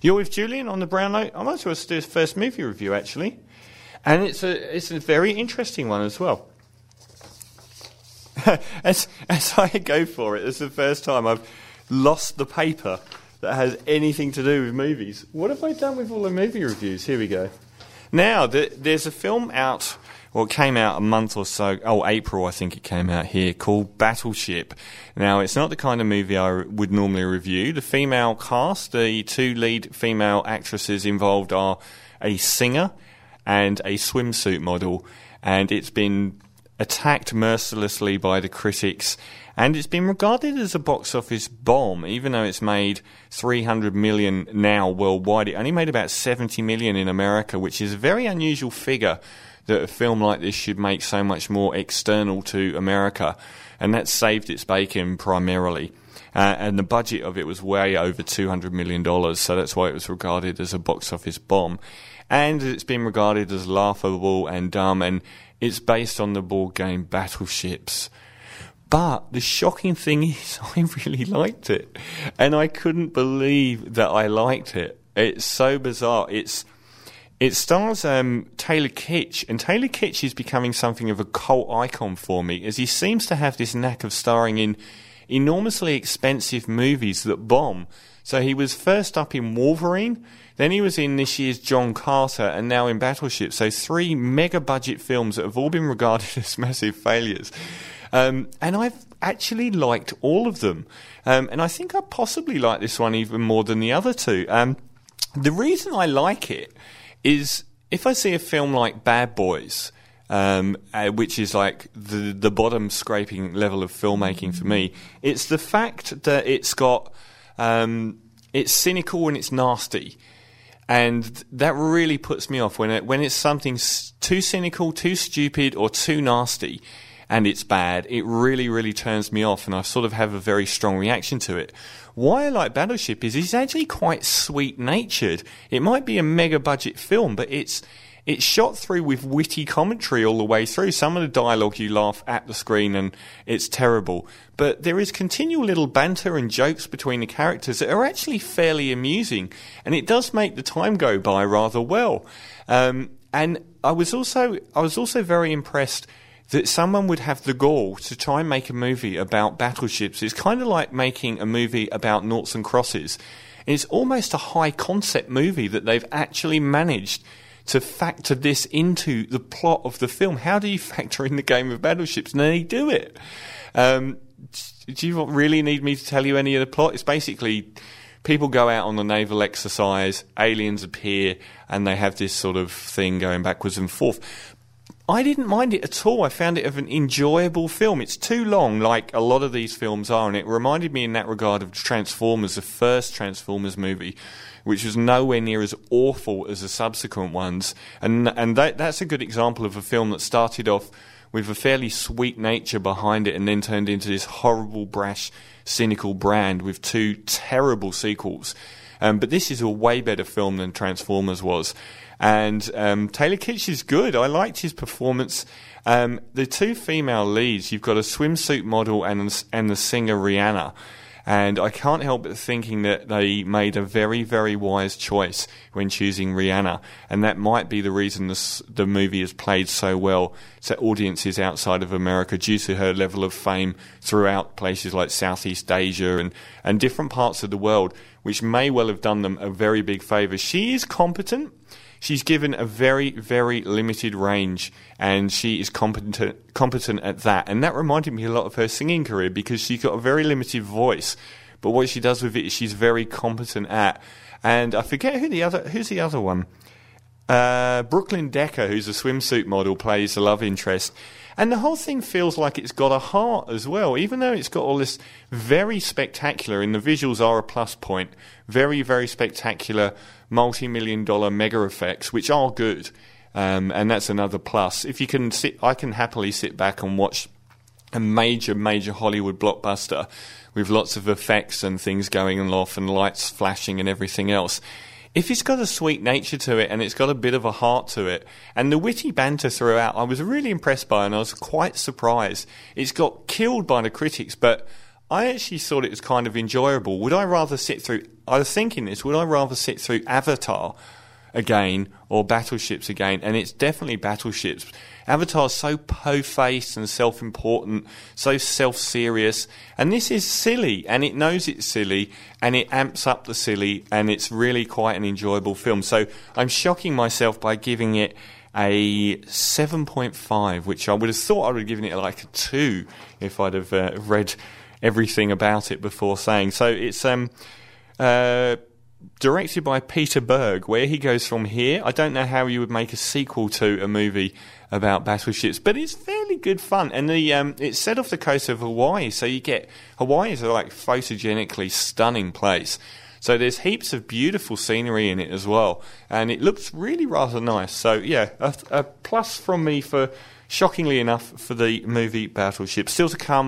You're with Julian on the Brownlow. I might as well do his first movie review, actually. And it's a, it's a very interesting one as well. as, as I go for it, it's the first time I've lost the paper that has anything to do with movies. What have I done with all the movie reviews? Here we go. Now, the, there's a film out, well, it came out a month or so, oh, April, I think it came out here, called Battleship. Now, it's not the kind of movie I would normally review. The female cast, the two lead female actresses involved are a singer and a swimsuit model, and it's been attacked mercilessly by the critics, and it's been regarded as a box office bomb, even though it's made 300 million now worldwide. It only made about 70 million in America, which is a very unusual figure that a film like this should make so much more external to America, and that saved its bacon primarily. Uh, and the budget of it was way over $200 million, so that's why it was regarded as a box office bomb. And it's been regarded as laughable and dumb, and it's based on the board game Battleships. But the shocking thing is, I really liked it. And I couldn't believe that I liked it. It's so bizarre. It's it stars um, Taylor Kitsch, and Taylor Kitsch is becoming something of a cult icon for me, as he seems to have this knack of starring in enormously expensive movies that bomb. So he was first up in Wolverine, then he was in this year's John Carter, and now in Battleship. So three mega budget films that have all been regarded as massive failures. Um, and I've actually liked all of them. Um, and I think I possibly like this one even more than the other two. Um, the reason I like it is if I see a film like Bad Boys, um, uh, which is like the the bottom scraping level of filmmaking for me, it's the fact that it's got um, it's cynical and it's nasty. And that really puts me off when it, when it's something too cynical, too stupid, or too nasty, and it's bad. It really, really turns me off, and I sort of have a very strong reaction to it. Why I like Battleship is it's actually quite sweet natured. It might be a mega budget film, but it's it's shot through with witty commentary all the way through. Some of the dialogue you laugh at the screen and it's terrible. But there is continual little banter and jokes between the characters that are actually fairly amusing. And it does make the time go by rather well. Um, and I was also, I was also very impressed that someone would have the gall to try and make a movie about battleships. It's kind of like making a movie about noughts and crosses. It's almost a high concept movie that they've actually managed to factor this into the plot of the film. How do you factor in the game of battleships? And they do it. Um, do you really need me to tell you any of the plot? It's basically people go out on a naval exercise, aliens appear, and they have this sort of thing going backwards and forth. I didn't mind it at all. I found it of an enjoyable film. It's too long, like a lot of these films are, and it reminded me in that regard of Transformers, the first Transformers movie, which was nowhere near as awful as the subsequent ones. And and that, that's a good example of a film that started off with a fairly sweet nature behind it and then turned into this horrible, brash, cynical brand with two terrible sequels. Um, but this is a way better film than Transformers was. And um, Taylor Kitsch is good. I liked his performance. Um, the two female leads, you've got a swimsuit model and, and the singer Rihanna. And I can't help but thinking that they made a very, very wise choice when choosing Rihanna. And that might be the reason this, the movie has played so well to audiences outside of America due to her level of fame throughout places like Southeast Asia and, and different parts of the world, which may well have done them a very big favour. She is competent she's given a very, very limited range, and she is competent competent at that. And that reminded me a lot of her singing career because she's got a very limited voice, but what she does with it, she's very competent at. And I forget who the other who's the other one. Uh, Brooklyn Decker, who's a swimsuit model, plays the love interest. And the whole thing feels like it's got a heart as well, even though it's got all this very spectacular, and the visuals are a plus point, very, very spectacular multi million dollar mega effects, which are good. Um, and that's another plus. If you can sit, I can happily sit back and watch a major, major Hollywood blockbuster with lots of effects and things going off and lights flashing and everything else if it's got a sweet nature to it and it's got a bit of a heart to it, and the witty banter throughout, I was really impressed by, and I was quite surprised. It's got killed by the critics, but I actually thought it was kind of enjoyable. Would I rather sit through I was thinking this: would I rather sit through Avatar again or Battleships again? And it's definitely Battleships. Avatar's so po-faced and self-important, so self-serious, and this is silly, and it knows it's silly, and it amps up the silly, and it's really quite an enjoyable film. So I'm shocking myself by giving it a 7.5, which I would have thought I would have given it like a 2 if I'd have uh, read everything about it before saying. So it's um, uh, directed by Peter Berg. Where he goes from here, I don't know how you would make a sequel to a movie about battleships, but it's fairly good fun. And the um, it's set off the coast of Hawaii, so you get Hawaii is a like photogenically stunning place. So there's heaps of beautiful scenery in it as well, and it looks really rather nice. So yeah, a, a plus from me for shockingly enough for the movie Battleship. Still to come,